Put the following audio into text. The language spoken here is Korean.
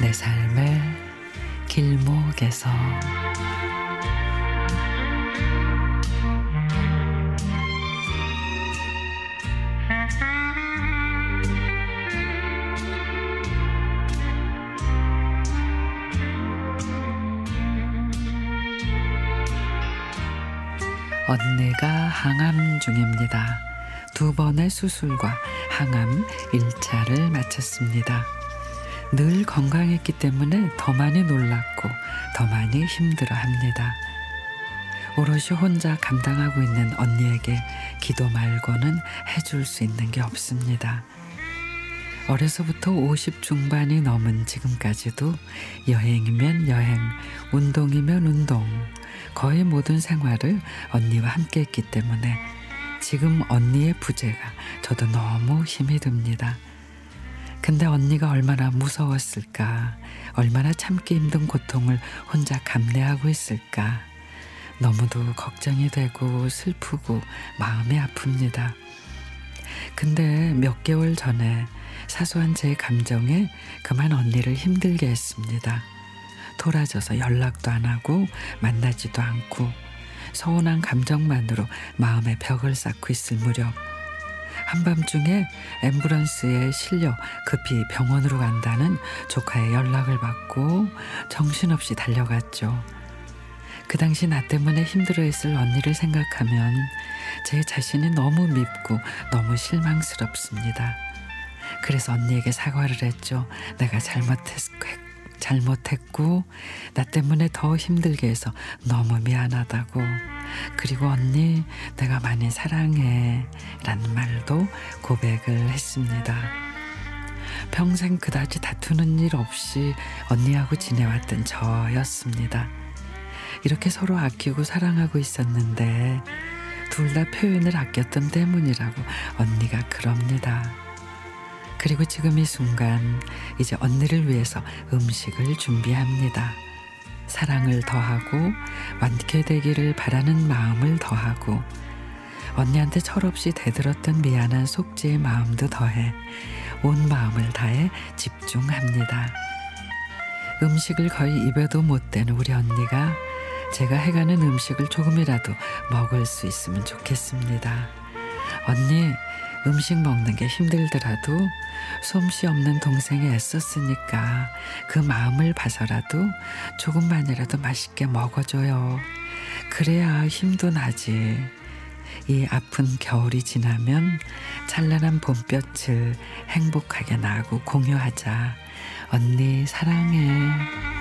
내 삶의 길목에서 언니가 항암 중입니다. 두 번의 수술과 항암 1차를 마쳤습니다. 늘 건강했기 때문에 더 많이 놀랐고 더 많이 힘들어 합니다. 오롯이 혼자 감당하고 있는 언니에게 기도 말고는 해줄 수 있는 게 없습니다. 어려서부터 50 중반이 넘은 지금까지도 여행이면 여행, 운동이면 운동, 거의 모든 생활을 언니와 함께 했기 때문에 지금 언니의 부재가 저도 너무 힘이 듭니다. 근데 언니가 얼마나 무서웠을까, 얼마나 참기 힘든 고통을 혼자 감내하고 있을까. 너무도 걱정이 되고 슬프고 마음이 아픕니다. 근데 몇 개월 전에 사소한 제 감정에 그만 언니를 힘들게 했습니다. 돌아져서 연락도 안 하고 만나지도 않고 서운한 감정만으로 마음에 벽을 쌓고 있을 무렵 한밤중에 앰뷸런스에 실려 급히 병원으로 간다는 조카의 연락을 받고 정신없이 달려갔죠. 그 당시 나 때문에 힘들어했을 언니를 생각하면 제 자신이 너무 밉고 너무 실망스럽습니다. 그래서 언니에게 사과를 했죠. 내가 잘못했, 잘못했고 나 때문에 더 힘들게 해서 너무 미안하다고 그리고 언니 내가 많이 사랑해 라는 말도 고백을 했습니다. 평생 그다지 다투는 일 없이 언니하고 지내왔던 저였습니다. 이렇게 서로 아끼고 사랑하고 있었는데 둘 다 표현을 아꼈던 때문이라고 언니가 그럽니다. 그리고 지금 이 순간 이제 언니를 위해서 음식을 준비합니다. 사랑을 더하고 완쾌되기를 바라는 마음을 더하고 언니한테 철없이 대들었던 미안한 속죄의 마음도 더해 온 마음을 다해 집중합니다. 음식을 거의 입에도 못 대는 우리 언니가 제가 해가는 음식을 조금이라도 먹을 수 있으면 좋겠습니다. 언니, 음식 먹는 게 힘들더라도 솜씨 없는 동생이 애썼으니까 그 마음을 봐서라도 조금만이라도 맛있게 먹어줘요. 그래야 힘도 나지. 이 아픈 겨울이 지나면 찬란한 봄볕을 행복하게 나고 공유하자. 언니 사랑해.